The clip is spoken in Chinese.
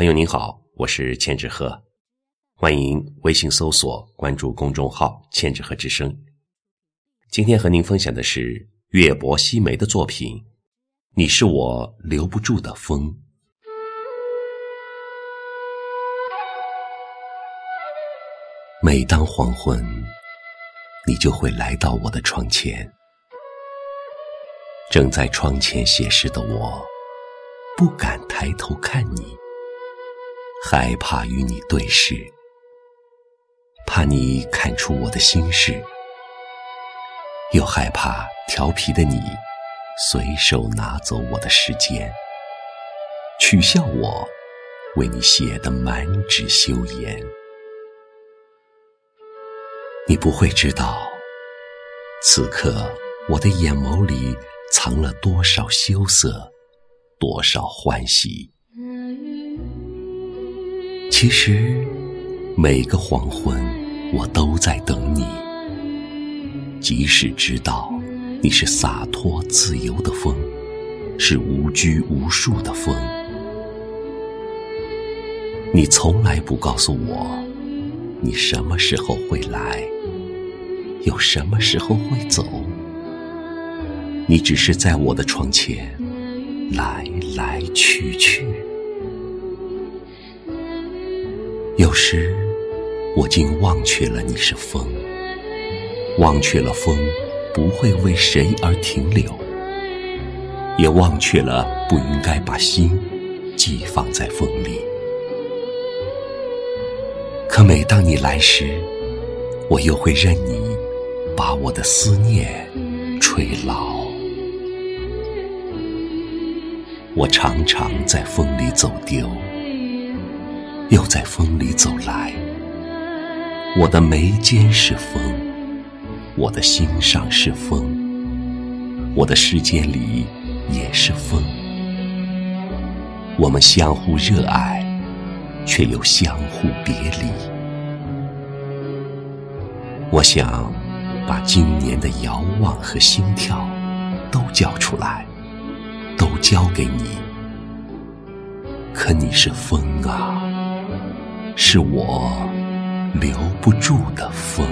朋友您好，我是千纸鹤，欢迎微信搜索关注公众号“千纸鹤之声”。今天和您分享的是月泊西梅的作品《你是我留不住的风》。每当黄昏，你就会来到我的窗前。正在窗前写诗的我，不敢抬头看你。害怕与你对视，怕你看出我的心事，又害怕调皮的你随手拿走我的时间，取笑我为你写的满纸羞颜。你不会知道，此刻我的眼眸里藏了多少羞涩，多少欢喜。其实，每个黄昏，我都在等你。即使知道你是洒脱自由的风，是无拘无束的风，你从来不告诉我，你什么时候会来，又什么时候会走。你只是在我的窗前来来去去。有时，我竟忘却了你是风，忘却了风不会为谁而停留，也忘却了不应该把心寄放在风里。可每当你来时，我又会任你把我的思念吹老。我常常在风里走丢。又在风里走来，我的眉间是风，我的心上是风，我的世界里也是风。我们相互热爱，却又相互别离。我想把今年的遥望和心跳都交出来，都交给你。可你是风啊！是我留不住的风。